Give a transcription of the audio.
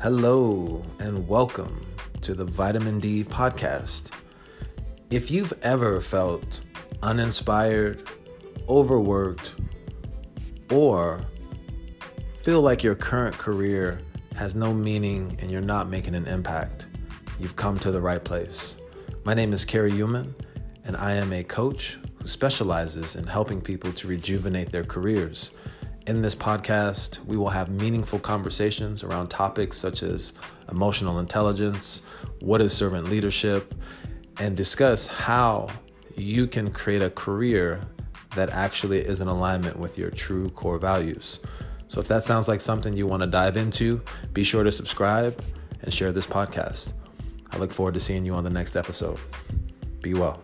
Hello, and welcome to the Vitamin D podcast. If you've ever felt uninspired, overworked, or feel like your current career has no meaning and you're not making an impact, you've come to the right place. My name is Kerry Human, and I am a coach who specializes in helping people to rejuvenate their careers in this podcast, we will have meaningful conversations around topics such as emotional intelligence, what is servant leadership, and discuss how you can create a career that actually is in alignment with your true core values. So, if that sounds like something you want to dive into, be sure to subscribe and share this podcast. I look forward to seeing you on the next episode. Be well.